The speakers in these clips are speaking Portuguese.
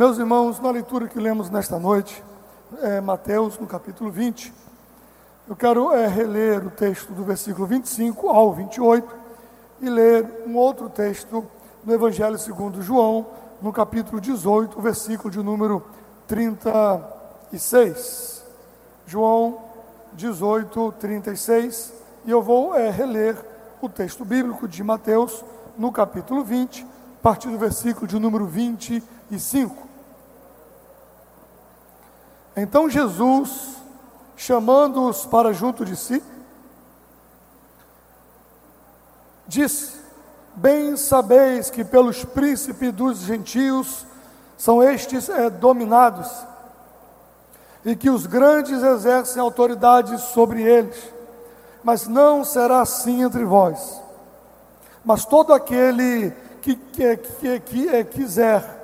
Meus irmãos, na leitura que lemos nesta noite, é Mateus, no capítulo 20, eu quero é, reler o texto do versículo 25 ao 28 e ler um outro texto do Evangelho segundo João, no capítulo 18, versículo de número 36. João 18, 36. E eu vou é, reler o texto bíblico de Mateus, no capítulo 20, a partir do versículo de número 25. Então Jesus, chamando-os para junto de si, disse: Bem sabeis que pelos príncipes dos gentios são estes é, dominados, e que os grandes exercem autoridade sobre eles, mas não será assim entre vós. Mas todo aquele que, que, que, que é, quiser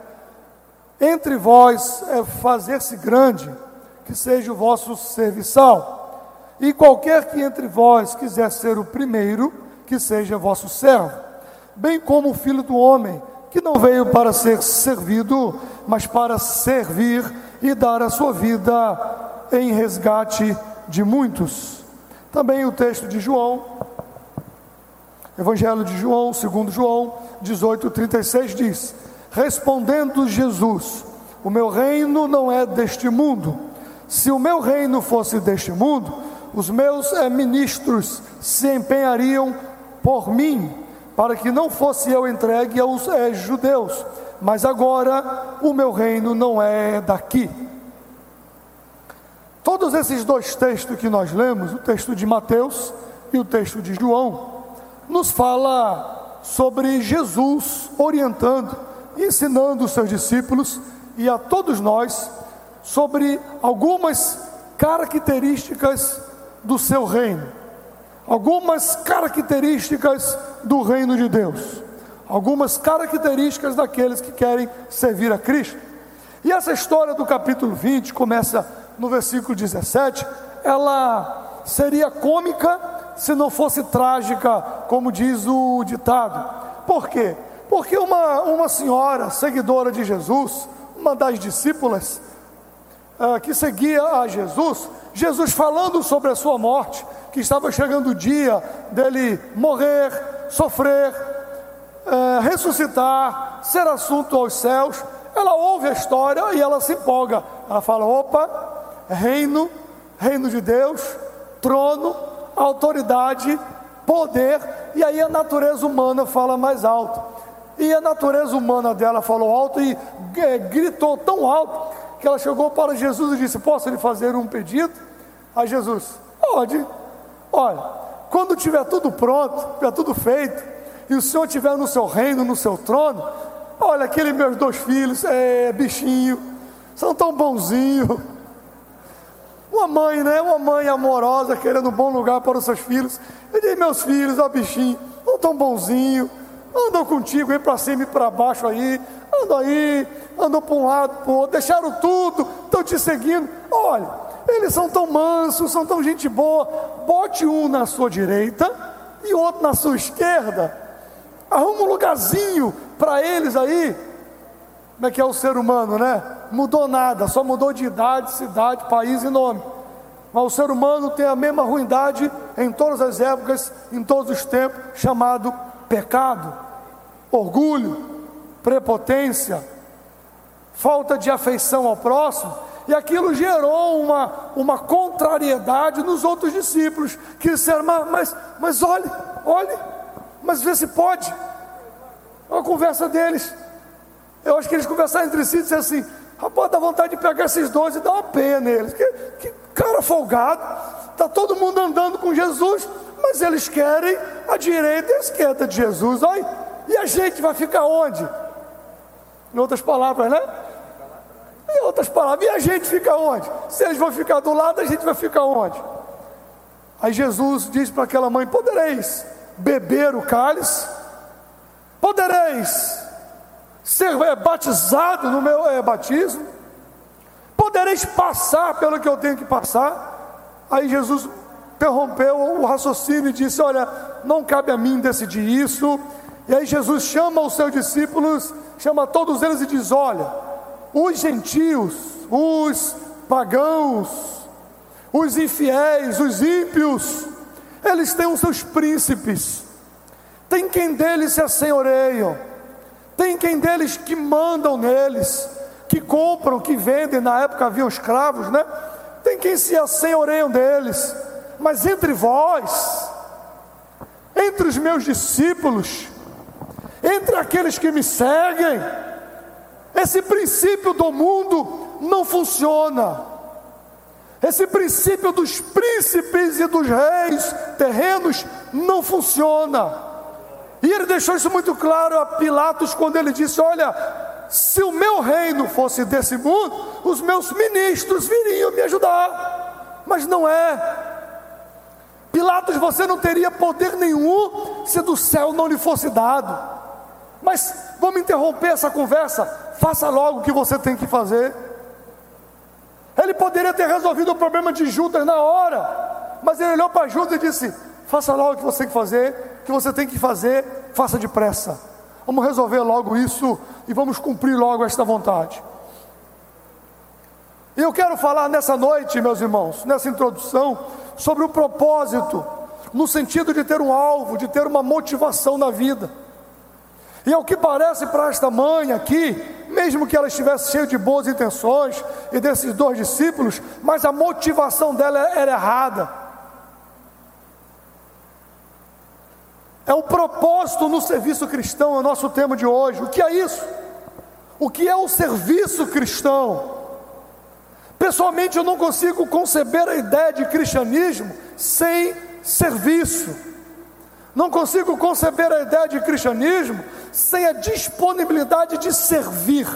entre vós é, fazer-se grande, que seja o vosso serviçal. E qualquer que entre vós quiser ser o primeiro, que seja vosso servo. Bem como o filho do homem, que não veio para ser servido, mas para servir e dar a sua vida em resgate de muitos. Também o texto de João, Evangelho de João, segundo João 18:36 diz: Respondendo Jesus: O meu reino não é deste mundo. Se o meu reino fosse deste mundo, os meus é, ministros se empenhariam por mim, para que não fosse eu entregue aos é, judeus. Mas agora o meu reino não é daqui. Todos esses dois textos que nós lemos, o texto de Mateus e o texto de João, nos fala sobre Jesus orientando, ensinando os seus discípulos e a todos nós sobre algumas características do seu reino, algumas características do reino de Deus, algumas características daqueles que querem servir a Cristo. E essa história do capítulo 20 começa no versículo 17, ela seria cômica se não fosse trágica, como diz o ditado. Por quê? Porque uma, uma senhora seguidora de Jesus, uma das discípulas, uh, que seguia a Jesus, Jesus falando sobre a sua morte, que estava chegando o dia dele morrer, sofrer, uh, ressuscitar, ser assunto aos céus. Ela ouve a história e ela se empolga. Ela fala: opa, reino, reino de Deus, trono, autoridade, poder, e aí a natureza humana fala mais alto. E a natureza humana dela falou alto e é, gritou tão alto que ela chegou para Jesus e disse: Posso lhe fazer um pedido? A Jesus: Pode. Olha, quando tiver tudo pronto, tiver tudo feito, e o Senhor estiver no seu reino, no seu trono, olha, aqueles meus dois filhos, é bichinho, são tão bonzinhos. Uma mãe, né? Uma mãe amorosa, querendo um bom lugar para os seus filhos. Eu disse, meus filhos, ó bichinho, não tão bonzinho, andam contigo, vem para cima e para baixo aí, andam aí, andam para um lado, para o outro, deixaram tudo, estão te seguindo. Olha, eles são tão mansos, são tão gente boa. Bote um na sua direita e outro na sua esquerda. Arruma um lugarzinho para eles aí. Como é que é o ser humano, né? Mudou nada, só mudou de idade, cidade, país e nome. Mas o ser humano tem a mesma ruindade em todas as épocas, em todos os tempos, chamado pecado, orgulho, prepotência, falta de afeição ao próximo, e aquilo gerou uma, uma contrariedade nos outros discípulos, que disseram, mas, mas, mas olhe, olhe, mas vê se pode. Uma conversa deles. Eu acho que eles conversaram entre si e disseram assim: rapaz, dá vontade de pegar esses dois e dar uma pena neles. Que, que cara folgado, está todo mundo andando com Jesus, mas eles querem a direita e a esquerda de Jesus. Olha, e a gente vai ficar onde? Em outras palavras, né? Em outras palavras, e a gente fica onde? Se eles vão ficar do lado, a gente vai ficar onde? Aí Jesus diz para aquela mãe: Podereis beber o cálice? Podereis ser é, batizado no meu é, batismo? Podereis passar pelo que eu tenho que passar? Aí Jesus interrompeu o raciocínio e disse: Olha, não cabe a mim decidir isso. E aí Jesus chama os seus discípulos, chama todos eles e diz: Olha, os gentios, os pagãos, os infiéis, os ímpios, eles têm os seus príncipes, tem quem deles se assenhoreiam, tem quem deles que mandam neles, que compram, que vendem, na época haviam escravos, né? Tem quem se assenhoreiam deles, mas entre vós, entre os meus discípulos, entre aqueles que me seguem, esse princípio do mundo não funciona. Esse princípio dos príncipes e dos reis terrenos não funciona. E ele deixou isso muito claro a Pilatos quando ele disse: Olha, se o meu reino fosse desse mundo, os meus ministros viriam me ajudar. Mas não é. Pilatos, você não teria poder nenhum se do céu não lhe fosse dado. Mas vamos interromper essa conversa. Faça logo o que você tem que fazer. Ele poderia ter resolvido o problema de Judas na hora, mas ele olhou para Judas e disse: Faça logo o que você tem que fazer, o que você tem que fazer, faça depressa. Vamos resolver logo isso e vamos cumprir logo esta vontade. E eu quero falar nessa noite, meus irmãos, nessa introdução, sobre o propósito, no sentido de ter um alvo, de ter uma motivação na vida. E ao que parece para esta mãe aqui, mesmo que ela estivesse cheia de boas intenções e desses dois discípulos, mas a motivação dela era errada. É o propósito no serviço cristão, é o nosso tema de hoje. O que é isso? O que é o serviço cristão? Pessoalmente, eu não consigo conceber a ideia de cristianismo sem serviço. Não consigo conceber a ideia de cristianismo sem a disponibilidade de servir,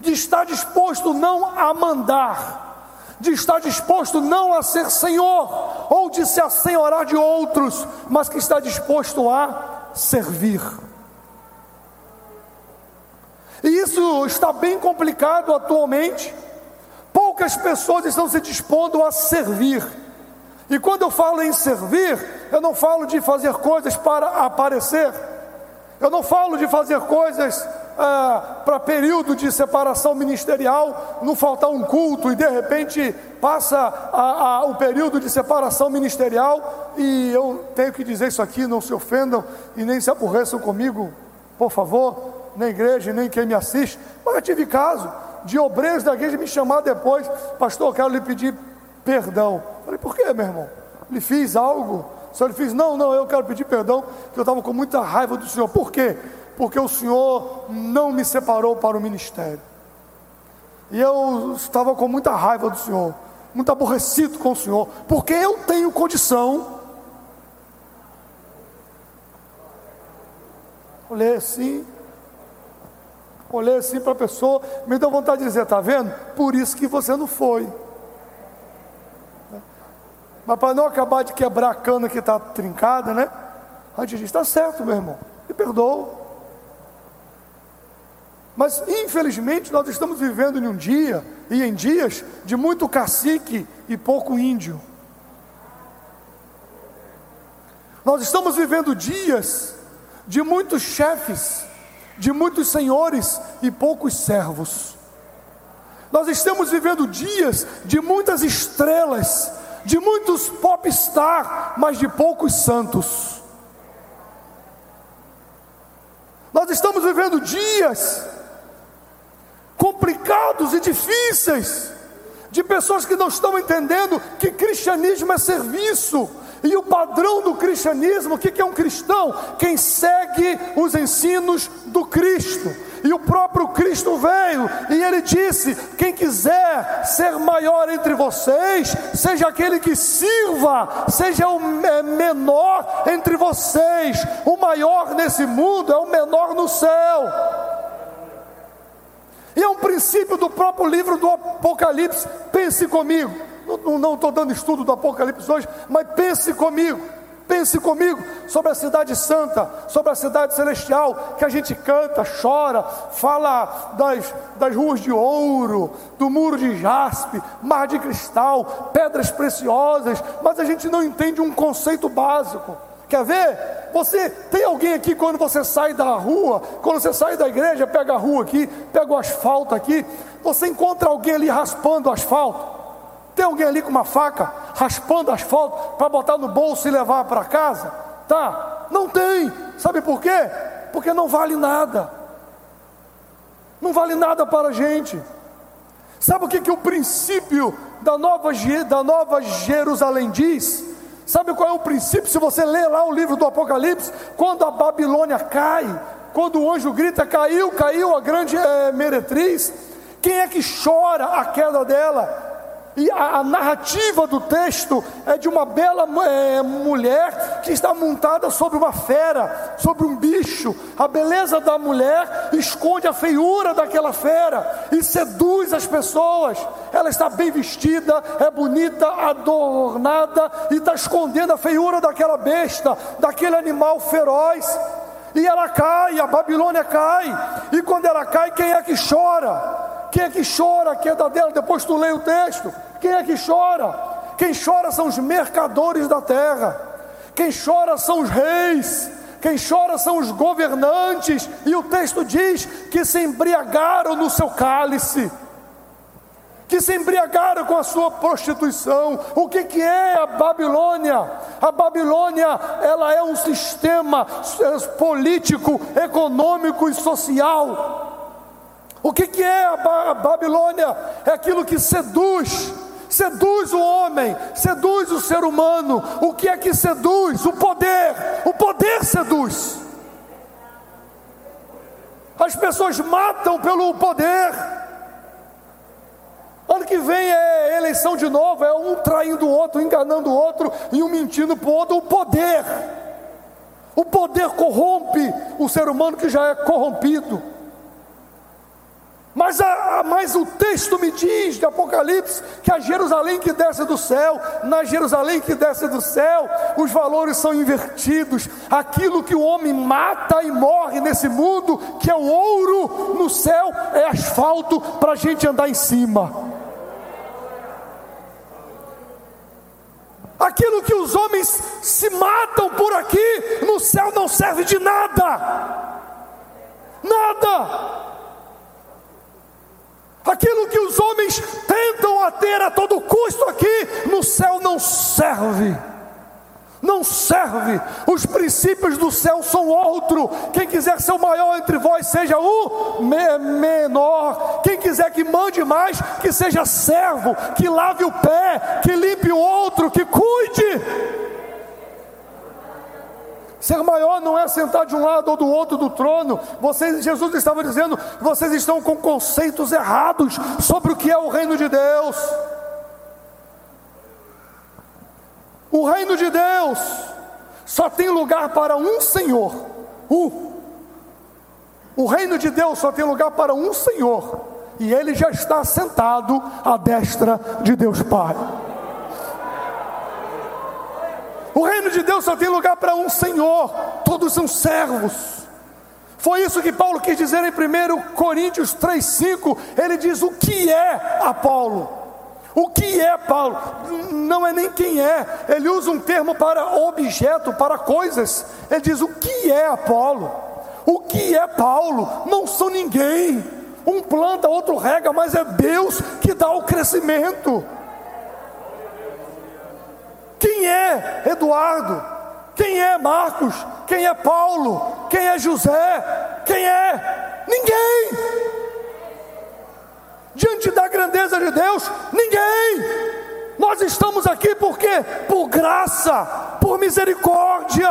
de estar disposto não a mandar, de estar disposto não a ser senhor, ou de se assenhorar de outros, mas que está disposto a servir. E isso está bem complicado atualmente. Poucas pessoas estão se dispondo a servir. E quando eu falo em servir, eu não falo de fazer coisas para aparecer, eu não falo de fazer coisas ah, para período de separação ministerial, não faltar um culto e de repente passa a, a, o período de separação ministerial. E eu tenho que dizer isso aqui, não se ofendam e nem se aborreçam comigo, por favor, nem igreja, nem quem me assiste, mas eu tive caso de obreiros da igreja me chamar depois, pastor, quero lhe pedir perdão. Falei, por que, meu irmão? Lhe fiz algo? Senhor lhe fiz, não, não, eu quero pedir perdão, que eu estava com muita raiva do senhor. Por quê? Porque o senhor não me separou para o ministério. E eu estava com muita raiva do senhor, muito aborrecido com o senhor, porque eu tenho condição. Olhei assim, olhei assim para a pessoa, me deu vontade de dizer: está vendo? Por isso que você não foi. Mas para não acabar de quebrar a cana que está trincada, né? A gente diz: está certo, meu irmão, me perdoa. Mas infelizmente nós estamos vivendo em um dia e em dias de muito cacique e pouco índio. Nós estamos vivendo dias de muitos chefes, de muitos senhores e poucos servos. Nós estamos vivendo dias de muitas estrelas de muitos popstar, mas de poucos santos. Nós estamos vivendo dias complicados e difíceis, de pessoas que não estão entendendo que cristianismo é serviço, e o padrão do cristianismo, o que é um cristão? Quem segue os ensinos do Cristo. E o próprio Cristo veio e ele disse: Quem quiser ser maior entre vocês, seja aquele que sirva, seja o menor entre vocês. O maior nesse mundo é o menor no céu. E é um princípio do próprio livro do Apocalipse. Pense comigo. Não estou dando estudo do Apocalipse hoje, mas pense comigo. Pense comigo sobre a cidade santa, sobre a cidade celestial, que a gente canta, chora, fala das, das ruas de ouro, do muro de jaspe, mar de cristal, pedras preciosas, mas a gente não entende um conceito básico Quer ver? Você tem alguém aqui quando você sai da rua, quando você sai da igreja, pega a rua aqui, pega o asfalto aqui, você encontra alguém ali raspando o asfalto. Tem alguém ali com uma faca raspando asfalto para botar no bolso e levar para casa? Tá? Não tem. Sabe por quê? Porque não vale nada. Não vale nada para a gente. Sabe o que, que o princípio da nova, da nova Jerusalém diz? Sabe qual é o princípio? Se você ler lá o livro do Apocalipse, quando a Babilônia cai, quando o anjo grita, caiu, caiu a grande é, meretriz, quem é que chora a queda dela? E a, a, narrativa do texto é de uma bela é, mulher que está montada sobre uma fera, sobre um bicho. A beleza da mulher esconde a feiura daquela fera e seduz as pessoas. Ela está bem vestida, é bonita, adornada e está escondendo a feiura daquela besta, daquele animal feroz. E ela cai, a Babilônia cai. E quando ela cai, quem é que chora? Quem é que chora a queda dela? Depois tu lê o texto. Quem é que chora? Quem chora são os mercadores da terra. Quem chora são os reis. Quem chora são os governantes. E o texto diz que se embriagaram no seu cálice. Que se embriagaram com a sua prostituição. O que, que é a Babilônia? A Babilônia, ela é um sistema político, econômico e social o que, que é a Babilônia? É aquilo que seduz, seduz o homem, seduz o ser humano. O que é que seduz? O poder. O poder seduz. As pessoas matam pelo poder. Ano que vem é eleição de novo, é um traindo o outro, enganando o outro e um mentindo para o outro. O poder. O poder corrompe o ser humano que já é corrompido. Mas, a, mas o texto me diz de Apocalipse que a Jerusalém que desce do céu, na Jerusalém que desce do céu, os valores são invertidos. Aquilo que o homem mata e morre nesse mundo, que é o ouro no céu, é asfalto para a gente andar em cima. Aquilo que os homens se matam por aqui, no céu não serve de nada. Nada. Aquilo que os homens tentam a ter a todo custo aqui, no céu não serve. Não serve. Os princípios do céu são outro. Quem quiser ser o maior entre vós, seja o me menor. Quem quiser que mande mais, que seja servo, que lave o pé, que limpe o outro, que cuide. Ser maior não é sentar de um lado ou do outro do trono. Vocês, Jesus estava dizendo, vocês estão com conceitos errados sobre o que é o reino de Deus. O reino de Deus só tem lugar para um Senhor. Um. O reino de Deus só tem lugar para um Senhor. E ele já está sentado à destra de Deus Pai. O reino de Deus só tem lugar para um Senhor, todos são servos. Foi isso que Paulo quis dizer em 1 Coríntios 3,5. Ele diz: O que é Apolo? O que é Paulo? Não é nem quem é, ele usa um termo para objeto, para coisas. Ele diz: O que é Apolo? O que é Paulo? Não são ninguém. Um planta, outro rega, mas é Deus que dá o crescimento. Quem é Eduardo? Quem é Marcos? Quem é Paulo? Quem é José? Quem é? Ninguém. Diante da grandeza de Deus, ninguém. Nós estamos aqui por quê? Por graça, por misericórdia.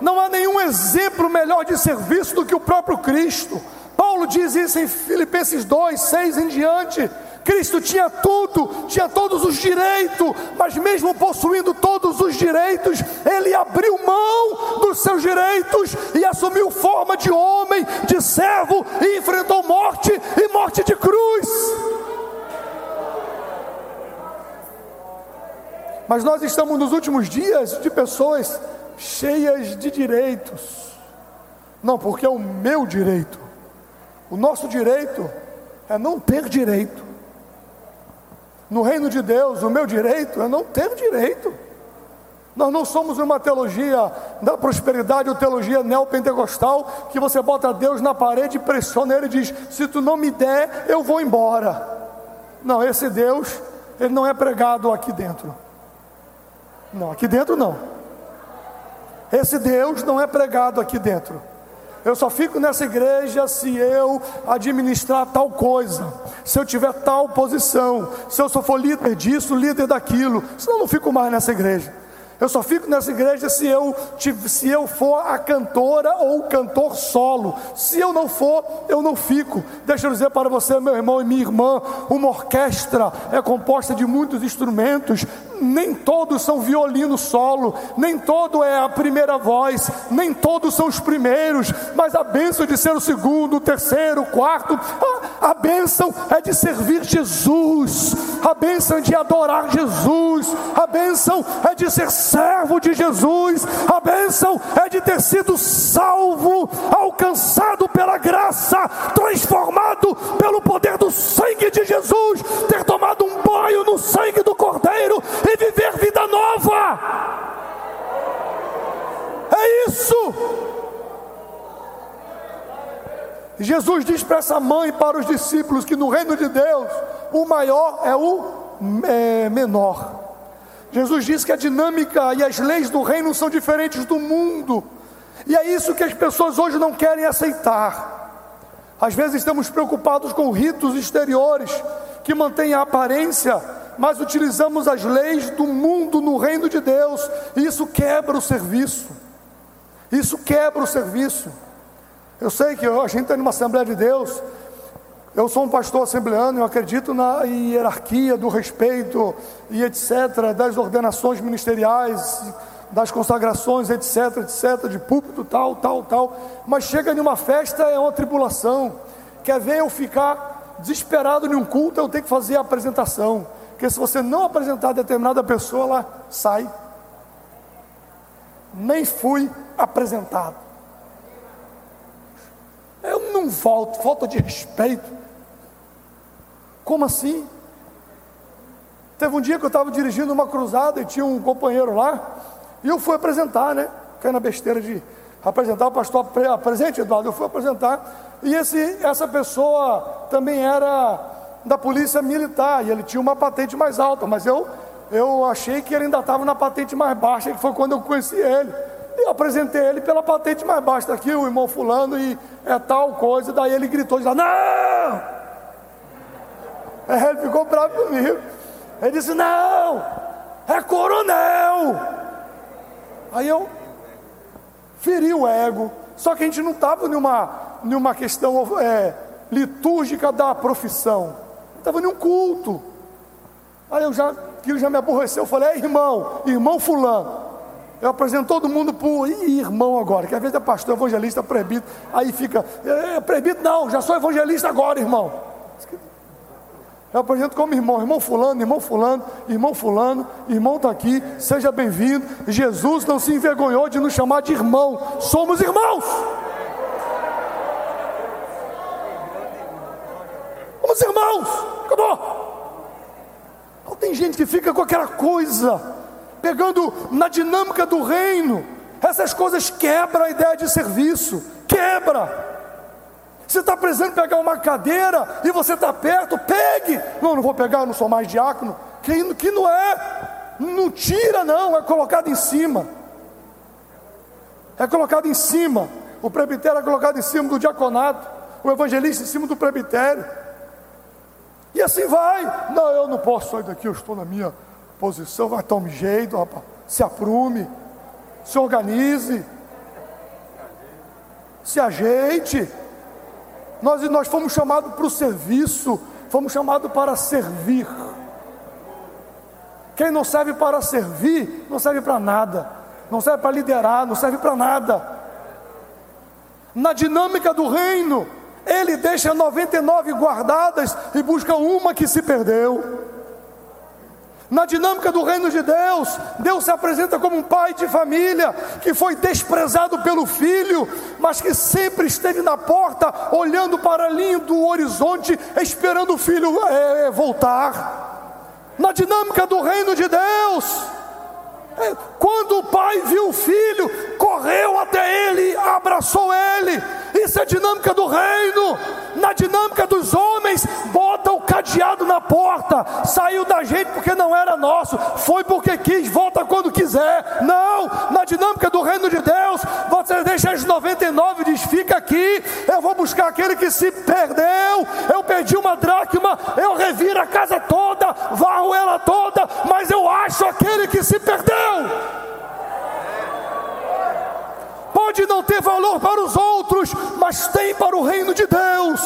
Não há nenhum exemplo melhor de serviço do que o próprio Cristo. Paulo diz isso em Filipenses 2, 6 em diante. Cristo tinha tudo, tinha todos os direitos, mas mesmo possuindo todos os direitos, ele abriu mão dos seus direitos e assumiu forma de homem, de servo e enfrentou morte e morte de cruz. Mas nós estamos nos últimos dias de pessoas cheias de direitos. Não, porque é o meu direito. O nosso direito é não ter direito. No reino de Deus, o meu direito é não ter direito. Nós não somos uma teologia da prosperidade ou teologia neopentecostal que você bota Deus na parede, pressiona ele e diz: se tu não me der, eu vou embora. Não, esse Deus, ele não é pregado aqui dentro. Não, aqui dentro não. Esse Deus não é pregado aqui dentro. Eu só fico nessa igreja se eu administrar tal coisa, se eu tiver tal posição, se eu só for líder disso, líder daquilo, senão eu não fico mais nessa igreja. Eu só fico nessa igreja se eu, se eu for a cantora ou cantor solo. Se eu não for, eu não fico. Deixa eu dizer para você, meu irmão e minha irmã: uma orquestra é composta de muitos instrumentos, nem todos são violino solo, nem todo é a primeira voz, nem todos são os primeiros, mas a bênção de ser o segundo, o terceiro, o quarto, a, bênção é de servir Jesus, a bênção é de adorar Jesus, a bênção é de ser servo de Jesus, a bênção é de ter sido salvo, alcançado pela graça, transformado pelo poder do sangue de Jesus, ter tomado um banho no sangue do Cordeiro e viver vida nova. É isso. Jesus diz para essa mãe para os discípulos que no reino de Deus o maior é o é, menor. Jesus diz que a dinâmica e as leis do reino são diferentes do mundo. E é isso que as pessoas hoje não querem aceitar. Às vezes estamos preocupados com ritos exteriores que mantêm a aparência, mas utilizamos as leis do mundo no reino de Deus, e isso quebra o serviço. Isso quebra o serviço. Eu sei que a gente está numa Assembleia de Deus, eu sou um pastor assembleano, eu acredito na hierarquia do respeito e etc., das ordenações ministeriais, das consagrações, etc., etc., de púlpito, tal, tal, tal. Mas chega em uma festa, é uma tribulação. Quer ver eu ficar desesperado em um culto, eu tenho que fazer a apresentação. Porque se você não apresentar determinada pessoa, ela sai. Nem fui apresentado. Eu não volto, falta de respeito. Como assim? Teve um dia que eu estava dirigindo uma cruzada e tinha um companheiro lá, e eu fui apresentar, né? Cai na besteira de apresentar, o pastor presente, Eduardo, eu fui apresentar, e esse, essa pessoa também era da polícia militar, e ele tinha uma patente mais alta, mas eu, eu achei que ele ainda estava na patente mais baixa, que foi quando eu conheci ele. E eu apresentei ele pela patente mais baixa, tá aqui o irmão fulano, e é tal coisa, daí ele gritou, disse, não! Ele ficou bravo comigo. Ele disse: Não, é coronel. Aí eu feri o ego. Só que a gente não estava numa, numa questão é, litúrgica da profissão. Estava em um culto. Aí eu já, aquilo já me aborreceu. Eu falei: irmão, irmão Fulano. Eu apresento todo mundo por irmão agora, que às vezes é pastor, evangelista, prebito, aí fica, é, é prebito não, já sou evangelista agora, irmão. Eu apresento como irmão, irmão fulano, irmão fulano, irmão fulano, irmão está aqui, seja bem-vindo. Jesus não se envergonhou de nos chamar de irmão, somos irmãos. Somos irmãos, acabou. Não tem gente que fica com aquela coisa, pegando na dinâmica do reino, essas coisas quebram a ideia de serviço, quebra. Você está precisando pegar uma cadeira e você está perto, pegue. Não, não vou pegar, não sou mais diácono. Que, que não é, não tira, não, é colocado em cima. É colocado em cima. O presbitério é colocado em cima do diaconato, o evangelista em cima do presbitério. E assim vai. Não, eu não posso sair daqui, eu estou na minha posição. Vai, tome jeito, rapaz. Se aprume, se organize, se ajeite. Nós, nós fomos chamados para o serviço, fomos chamados para servir. Quem não serve para servir, não serve para nada, não serve para liderar, não serve para nada. Na dinâmica do reino, ele deixa 99 guardadas e busca uma que se perdeu. Na dinâmica do reino de Deus, Deus se apresenta como um pai de família que foi desprezado pelo filho, mas que sempre esteve na porta, olhando para a linha do horizonte, esperando o filho é, voltar. Na dinâmica do reino de Deus, quando o pai viu o filho, correu até ele, abraçou ele. Isso é dinâmica do reino. Na dinâmica dos homens, bota o cadeado na porta. Saiu da gente porque não era nosso, foi porque quis, volta quando quiser. Não, na deixa as 99 e diz: fica aqui. Eu vou buscar aquele que se perdeu. Eu perdi uma dracma, eu reviro a casa toda, varro ela toda, mas eu acho aquele que se perdeu. Pode não ter valor para os outros, mas tem para o reino de Deus.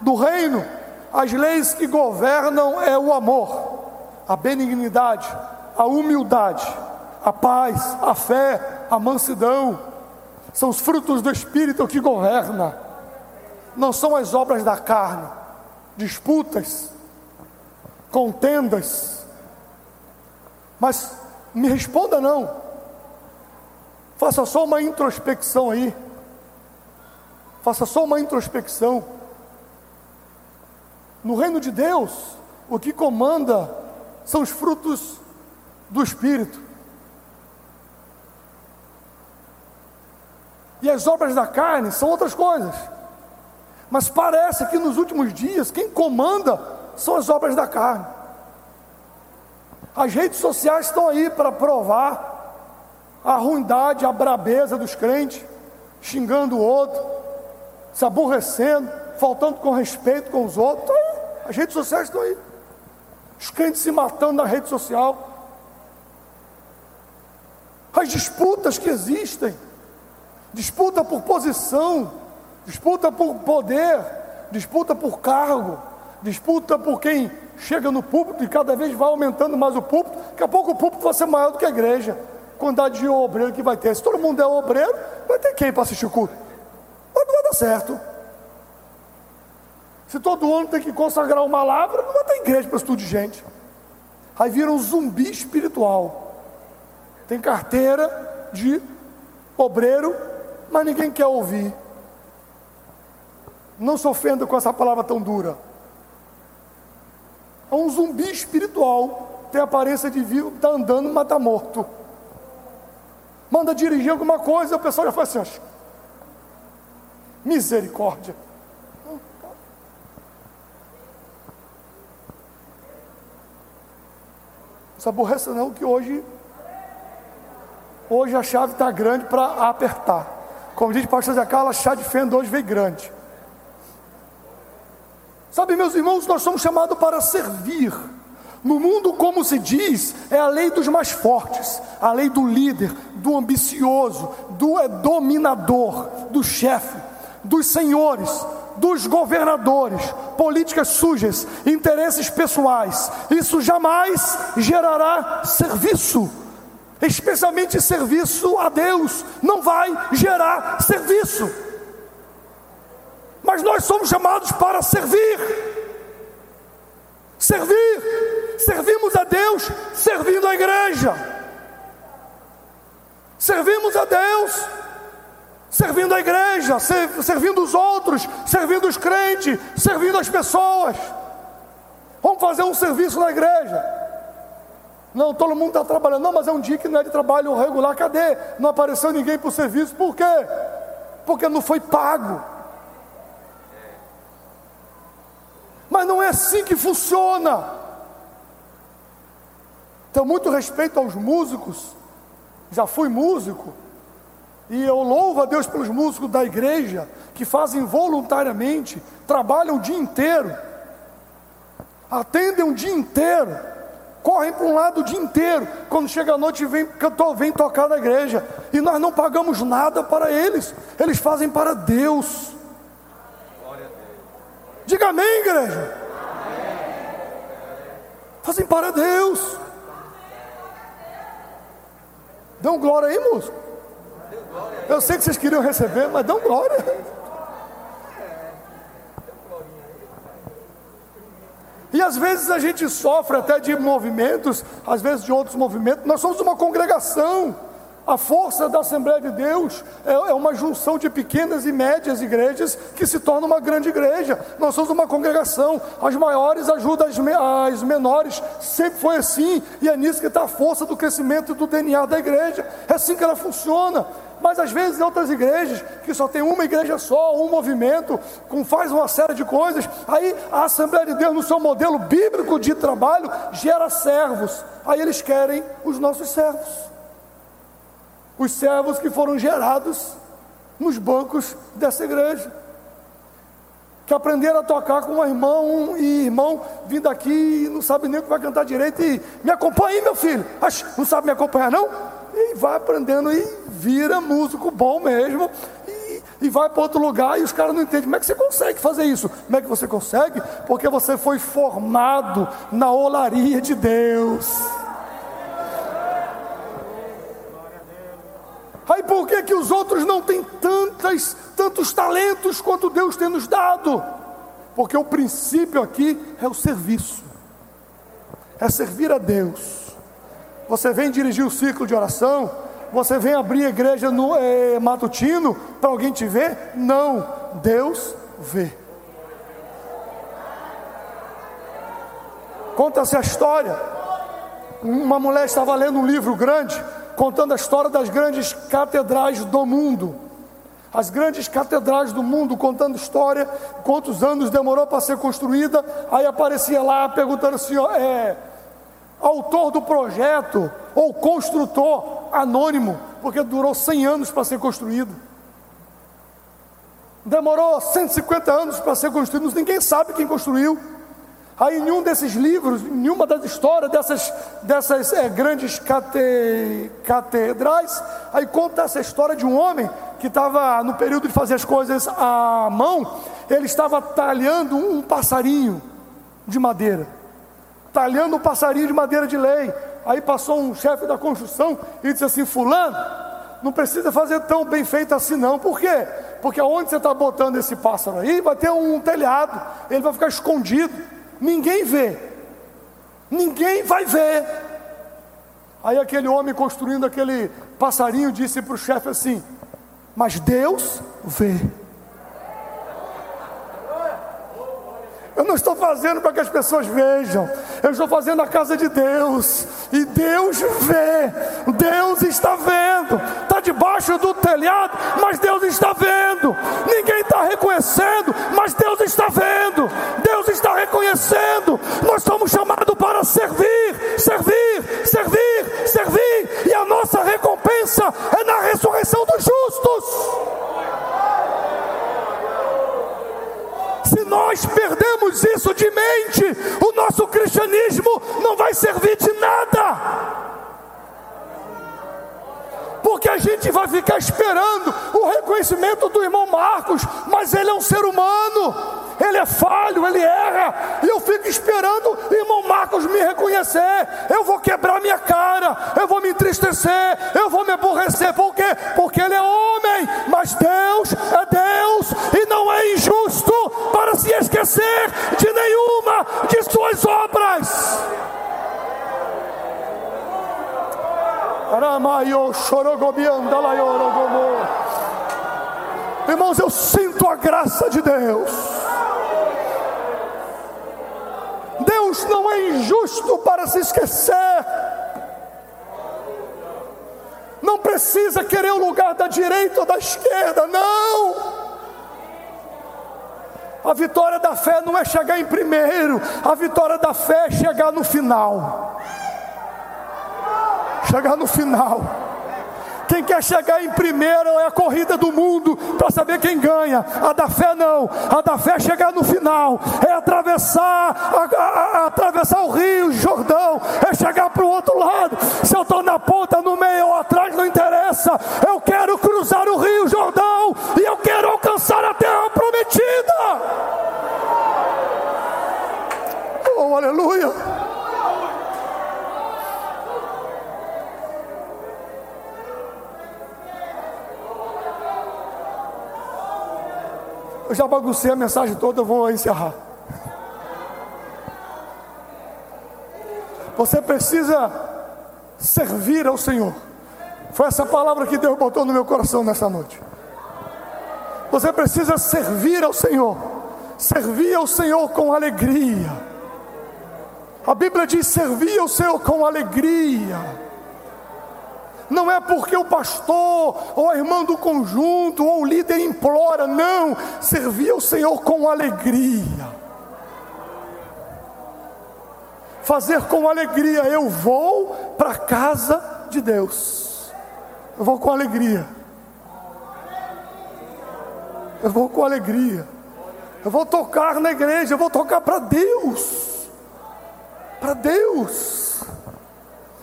Do reino, as leis que governam é o amor, a benignidade, a humildade, a paz, a fé, a mansidão. São os frutos do Espírito que governa. Não são as obras da carne, disputas, contendas. Mas me responda não. Faça só uma introspecção aí. Faça só uma introspecção. No reino de Deus, o que comanda são os frutos do Espírito. E as obras da carne são outras coisas. Mas parece que nos últimos dias, quem comanda são as obras da carne. As redes sociais estão aí para provar a ruindade, a brabeza dos crentes, xingando o outro, se aborrecendo, faltando com respeito com os outros. As redes sociais estão aí. Os crentes se matando na rede social. As disputas que existem, disputa por posição, disputa por poder, disputa por cargo, disputa por quem chega no púlpito e cada vez vai aumentando mais o púlpito. Daqui a pouco o púlpito vai ser maior do que a igreja quantidade de obreiro que vai ter. Se todo mundo é obreiro, vai ter quem para assistir o culto? Mas não vai dar certo. Se todo ano tem que consagrar uma lavra, não vai ter igreja para estudo de gente. Aí vira um zumbi espiritual. Tem carteira de obreiro, mas ninguém quer ouvir. Não se ofenda com essa palavra tão dura. É um zumbi espiritual. Tem aparência de vivo, está andando, mas está morto manda dirigir alguma coisa, o pessoal já faz assim, misericórdia. Não se aborreça não que hoje hoje a chave está grande para apertar. Como diz o pastor Zé Carlos, chave de fenda hoje veio grande. Sabe, meus irmãos, nós somos chamados para servir. No mundo, como se diz, é a lei dos mais fortes, a lei do líder, do ambicioso, do é, dominador, do chefe, dos senhores, dos governadores, políticas sujas, interesses pessoais. Isso jamais gerará serviço, especialmente serviço a Deus, não vai gerar serviço. Mas nós somos chamados para servir. Servir servimos a Deus servindo a igreja. Servimos a Deus servindo a igreja, servindo os outros, servindo os crentes, servindo as pessoas. Vamos fazer um serviço na igreja. Não, todo mundo está trabalhando. Não, mas é um dia que não é de trabalho regular. Cadê? Não apareceu ninguém para o serviço. Por quê? Porque não foi pago. Mas não é assim que funciona. Tenho muito respeito aos músicos, já fui músico, e eu louvo a Deus pelos músicos da igreja que fazem voluntariamente, trabalham o dia inteiro, atendem o dia inteiro, correm para um lado o dia inteiro, quando chega a noite vem, vem tocar na igreja, e nós não pagamos nada para eles, eles fazem para Deus. Diga amém, igreja. Fazem para Deus. Dão glória aí, músico. Eu sei que vocês queriam receber, mas dão glória. E às vezes a gente sofre até de movimentos, às vezes de outros movimentos. Nós somos uma congregação. A força da Assembleia de Deus é, é, uma junção de pequenas e médias igrejas que se torna uma grande igreja. Nós somos uma congregação, as maiores ajudam as, me, as menores, sempre foi assim, e é nisso que está a força do crescimento do DNA da igreja. É assim que ela funciona. Mas às vezes em outras igrejas, que só tem uma igreja só, um movimento, com, faz uma série de coisas, aí a Assembleia de Deus, no seu modelo bíblico de trabalho, gera servos. Aí eles querem os nossos servos os servos que foram gerados nos bancos dessa igreja. Que aprenderam a tocar com um irmão e irmão vindo aqui não sabe nem o que vai cantar direito e me acompanha aí, meu filho. Não sabe me acompanhar, não? E vai aprendendo e vira músico bom mesmo e, e vai para outro lugar e os caras não entendem. Como é que você consegue fazer isso? Como é que você consegue? Porque você foi formado na olaria de Deus. Aí por que, que os outros não têm tantas, tantos talentos quanto Deus tem nos dado? Porque o princípio aqui é o serviço, é servir a Deus. Você vem dirigir o ciclo de oração, você vem abrir a igreja no é, matutino para alguém te ver? Não, Deus vê. Conta-se a história. Uma mulher estava lendo um livro grande contando a história das grandes catedrais do mundo. As grandes catedrais do mundo, contando história, quantos anos demorou para ser construída. Aí aparecia lá perguntando assim: é, autor do projeto ou construtor anônimo, porque durou 100 anos para ser construído. Demorou 150 anos para ser construído, ninguém sabe quem construiu. Aí em um desses livros, em uma das histórias dessas, dessas é, grandes cate, catedrais, aí conta essa história de um homem que estava no período de fazer as coisas à mão, ele estava talhando um passarinho de madeira, talhando um passarinho de madeira de lei. Aí passou um chefe da construção e disse assim: Fulano, não precisa fazer tão bem feito assim, não. Por quê? Porque aonde você está botando esse pássaro aí, vai ter um telhado, ele vai ficar escondido ninguém vê, ninguém vai ver. Aí aquele homem construindo aquele passarinho disse para o chefe assim: Mas Deus vê. Eu não estou fazendo para que as pessoas vejam, eu estou fazendo a casa de Deus, e Deus vê, Deus está vendo, está debaixo do telhado, mas Deus está vendo, ninguém está reconhecendo, mas Deus está vendo, Deus está reconhecendo, nós somos chamados para servir, servir, servir, servir, e a nossa recompensa é na ressurreição dos justos. Se nós isso de mente, o nosso cristianismo não vai servir de nada. Porque a gente vai ficar esperando o reconhecimento do irmão Marcos, mas ele é um ser humano, ele é falho, ele erra, e eu fico esperando o irmão Marcos me reconhecer. Eu vou quebrar minha cara, eu vou me entristecer, eu vou me aborrecer, por quê? Porque ele é homem, mas Deus é Deus e não é injusto para se esquecer de nenhuma de suas obras. Irmãos, eu sinto a graça de Deus. Deus não é injusto para se esquecer. Não precisa querer o lugar da direita ou da esquerda, não. A vitória da fé não é chegar em primeiro, a vitória da fé é chegar no final chegar no final. Quem quer chegar em primeiro é a corrida do mundo para saber quem ganha. A da fé não. A da fé é chegar no final. É atravessar, a, a, a, atravessar o rio Jordão. É chegar para o outro lado. Se eu estou na ponta, no meio ou atrás, não interessa. Eu quero cruzar o rio Jordão e eu quero alcançar a terra prometida. Oh, aleluia. Eu já baguncei a mensagem toda, eu vou encerrar. Você precisa servir ao Senhor. Foi essa palavra que Deus botou no meu coração nessa noite. Você precisa servir ao Senhor, servir ao Senhor com alegria. A Bíblia diz: servir ao Senhor com alegria não é porque o pastor, ou a irmã do conjunto, ou o líder implora, não, servir ao Senhor com alegria. Fazer com alegria, eu vou para a casa de Deus, eu vou com alegria, eu vou com alegria, eu vou tocar na igreja, eu vou tocar para Deus, para Deus.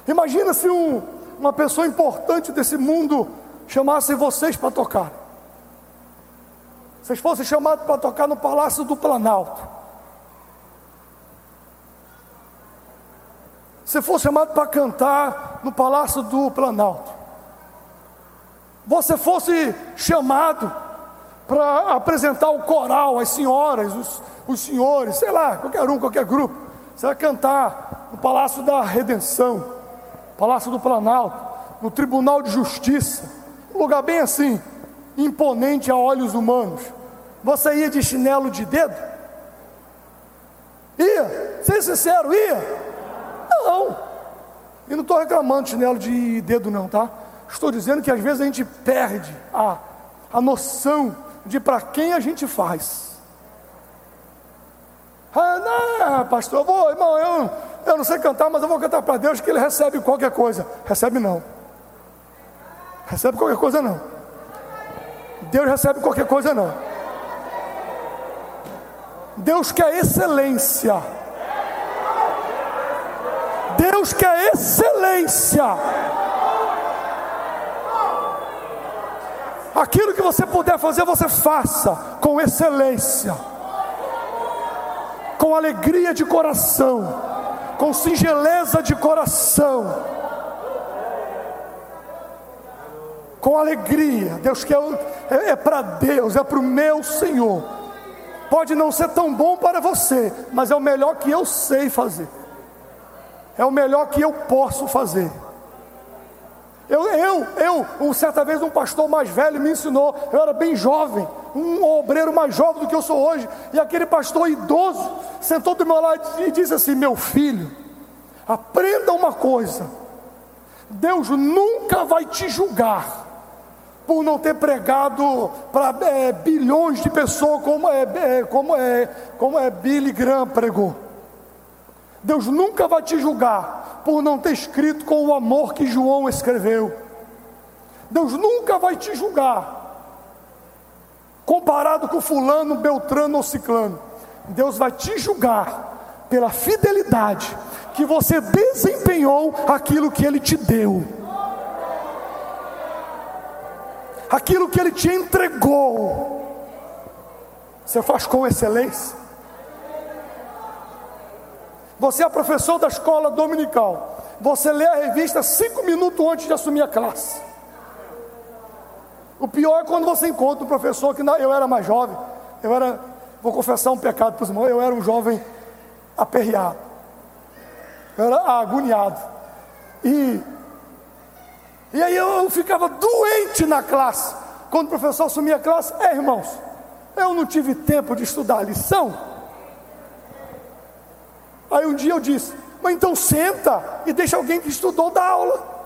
Imagina se um, uma pessoa importante desse mundo chamasse vocês para tocar. Vocês fossem chamados para tocar no Palácio do Planalto. Se fosse chamado para cantar no Palácio do Planalto. Você fosse chamado para apresentar o coral, as senhoras, os, os senhores, sei lá, qualquer um, qualquer grupo. Você vai cantar no Palácio da Redenção. Palácio do Planalto, no Tribunal de Justiça, um lugar bem assim, imponente a olhos humanos. Você ia de chinelo de dedo? Ia, ser sincero, ia? Não. E não estou reclamando de chinelo de dedo, não, tá? Estou dizendo que às vezes a gente perde a, a noção de para quem a gente faz. Ah, não, pastor, eu vou, irmão, eu, eu não sei cantar, mas eu vou cantar para Deus que Ele recebe qualquer coisa. Recebe não. Recebe qualquer coisa não. Deus recebe qualquer coisa não. Deus quer excelência. Deus quer excelência. Aquilo que você puder fazer, você faça com excelência, com alegria de coração com singeleza de coração, com alegria. Deus quer, é, é para Deus, é para o meu Senhor. Pode não ser tão bom para você, mas é o melhor que eu sei fazer, é o melhor que eu posso fazer. Eu, eu, eu, certa vez um pastor mais velho me ensinou, eu era bem jovem, um obreiro mais jovem do que eu sou hoje, e aquele pastor idoso sentou do meu lado e disse assim: Meu filho, aprenda uma coisa, Deus nunca vai te julgar por não ter pregado para é, bilhões de pessoas como é, como é, como é Billy Graham pregou. Deus nunca vai te julgar por não ter escrito com o amor que João escreveu. Deus nunca vai te julgar comparado com fulano, beltrano ou ciclano. Deus vai te julgar pela fidelidade que você desempenhou aquilo que ele te deu. Aquilo que ele te entregou. Você faz com excelência? Você é professor da escola dominical. Você lê a revista cinco minutos antes de assumir a classe. O pior é quando você encontra um professor que eu era mais jovem. Eu era, vou confessar um pecado para os irmãos, eu era um jovem aperreado. Eu era agoniado. E, e aí eu ficava doente na classe. Quando o professor assumia a classe, é irmãos, eu não tive tempo de estudar a lição. Aí um dia eu disse, mas então senta e deixa alguém que estudou dar aula.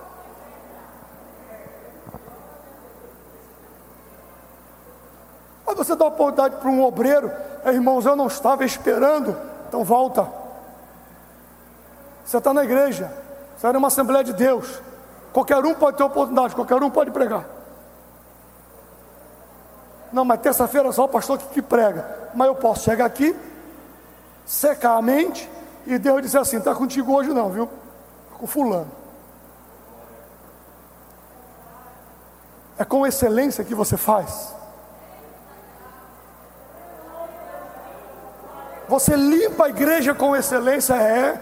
Aí você dá oportunidade para um obreiro, é, irmãos, eu não estava esperando, então volta. Você está na igreja, você está numa Assembleia de Deus. Qualquer um pode ter oportunidade, qualquer um pode pregar. Não, mas terça-feira só o pastor que, que prega. Mas eu posso chegar aqui, secar a mente, e Deus disse assim: está contigo hoje não, viu? Com fulano. É com excelência que você faz. Você limpa a igreja com excelência, é.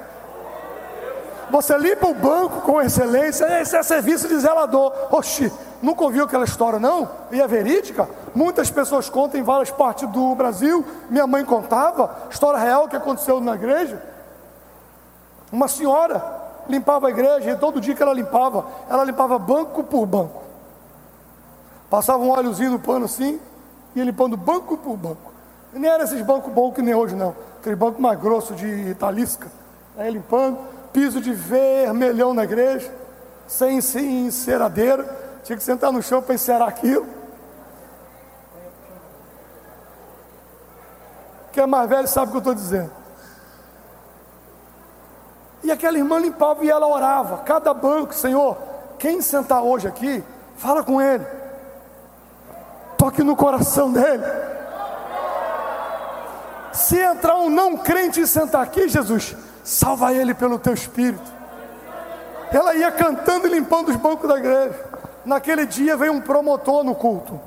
Você limpa o banco com excelência, esse é serviço de zelador. Oxi, nunca ouviu aquela história, não? E é verídica? Muitas pessoas contam em várias partes do Brasil. Minha mãe contava, história real que aconteceu na igreja. Uma senhora limpava a igreja e todo dia que ela limpava, ela limpava banco por banco. Passava um óleozinho no pano assim, ia limpando banco por banco. E nem era esses bancos bons que nem hoje, não. Aquele banco mais grosso de italisca. Aí limpando, piso de vermelhão na igreja, sem, sem enceradeira. Tinha que sentar no chão para encerar aquilo. Quem é mais velho sabe o que eu estou dizendo. E aquela irmã limpava e ela orava. Cada banco, Senhor, quem sentar hoje aqui, fala com ele. Toque no coração dele. Se entrar um não crente e sentar aqui, Jesus, salva ele pelo teu espírito. Ela ia cantando e limpando os bancos da igreja. Naquele dia veio um promotor no culto.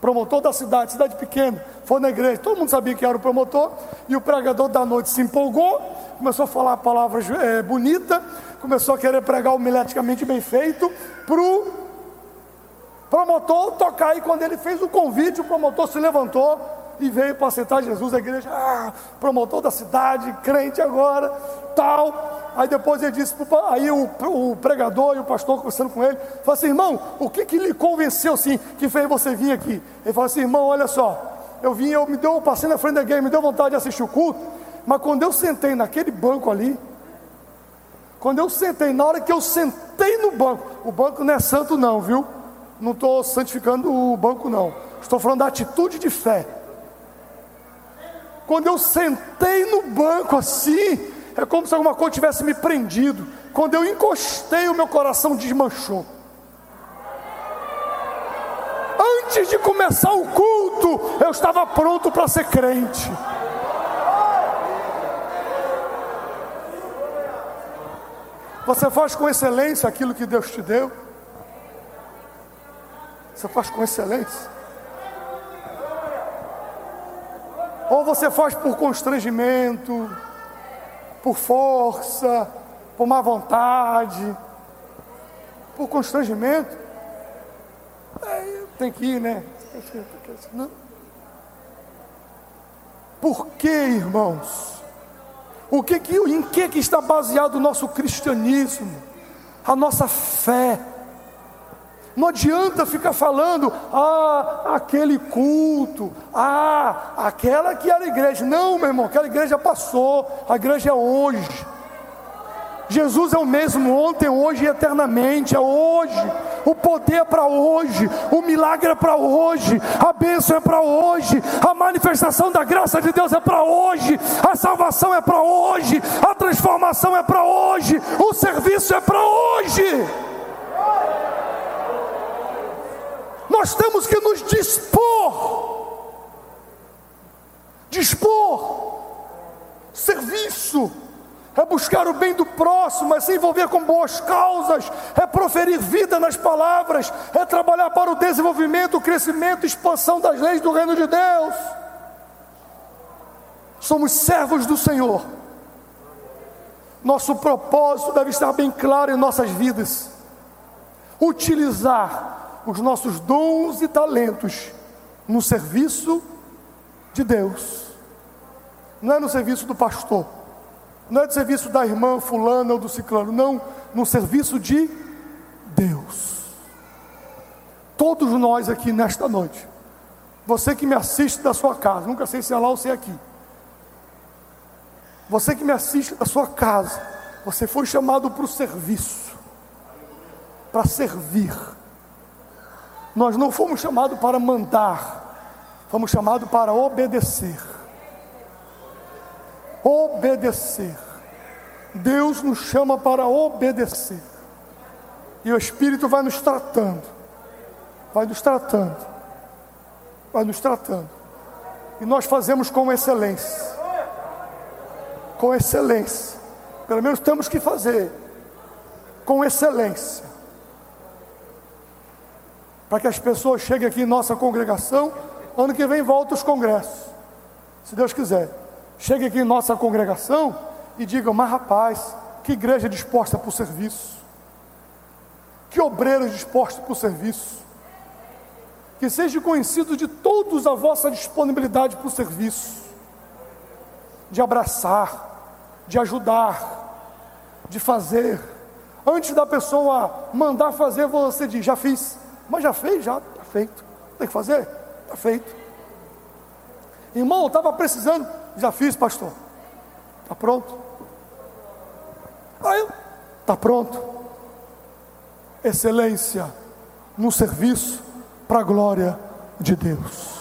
Promotor da cidade, cidade pequena, foi na igreja. Todo mundo sabia que era o promotor. E o pregador da noite se empolgou, começou a falar palavras é, bonitas, começou a querer pregar homileticamente bem feito para o promotor tocar. E quando ele fez o convite, o promotor se levantou e veio para aceitar Jesus. A igreja, ah, promotor da cidade, crente agora, tal. Aí depois ele disse, aí o, o, pregador e o pastor conversando com ele, falou assim, irmão, o que, que lhe convenceu assim, que fez você vir aqui? Ele falou assim, irmão, olha só, eu vim, eu me deu, eu passei na frente da igreja, me deu vontade de assistir o culto, mas quando eu sentei naquele banco ali, quando eu sentei, na hora que eu sentei no banco, o banco não é santo não, viu? Não estou santificando o banco não. Estou falando da atitude de fé. Quando eu sentei no banco assim, é como se alguma coisa tivesse me prendido. Quando eu encostei, o meu coração desmanchou. Antes de começar o culto, eu estava pronto para ser crente. Você faz com excelência aquilo que Deus te deu? Você faz com excelência? Ou você faz por constrangimento? por força, por má vontade, por constrangimento. É, tem que ir, né? Por que, irmãos? O que que, em que, que está baseado o nosso cristianismo? A nossa fé. Não adianta ficar falando, ah, aquele culto, ah, aquela que era igreja. Não, meu irmão, aquela igreja passou, a igreja é hoje. Jesus é o mesmo ontem, hoje e eternamente, é hoje. O poder é para hoje, o milagre é para hoje, a bênção é para hoje, a manifestação da graça de Deus é para hoje, a salvação é para hoje, a transformação é para hoje, o serviço é para hoje. nós temos que nos dispor. Dispor. Serviço. É buscar o bem do próximo, é se envolver com boas causas, é proferir vida nas palavras, é trabalhar para o desenvolvimento, o crescimento, expansão das leis do reino de Deus. Somos servos do Senhor. Nosso propósito deve estar bem claro em nossas vidas. Utilizar os nossos dons e talentos no serviço de Deus. Não é no serviço do pastor, não é no serviço da irmã fulana ou do ciclano, não, no serviço de Deus. Todos nós aqui nesta noite, você que me assiste da sua casa, nunca sei se é lá ou se é aqui. Você que me assiste da sua casa, você foi chamado para o serviço, para servir. Nós não fomos chamados para mandar, fomos chamados para obedecer. Obedecer. Deus nos chama para obedecer. E o Espírito vai nos tratando, vai nos tratando, vai nos tratando. E nós fazemos com excelência. Com excelência. Pelo menos temos que fazer com excelência para que as pessoas cheguem aqui em nossa congregação. Ano que vem volta os congressos, se Deus quiser. Chegue aqui em nossa congregação e digam: Mas rapaz, que igreja disposta para o serviço, que obreiros dispostos para o serviço, que seja conhecido de todos a vossa disponibilidade para o serviço, de abraçar, de ajudar, de fazer. Antes da pessoa mandar fazer, você diz: já fiz. Mas já fez? Já, está feito. Tem que fazer? Está feito. Irmão, estava precisando? Já fiz, pastor. Está pronto. Aí, está pronto. Excelência no serviço para a glória de Deus.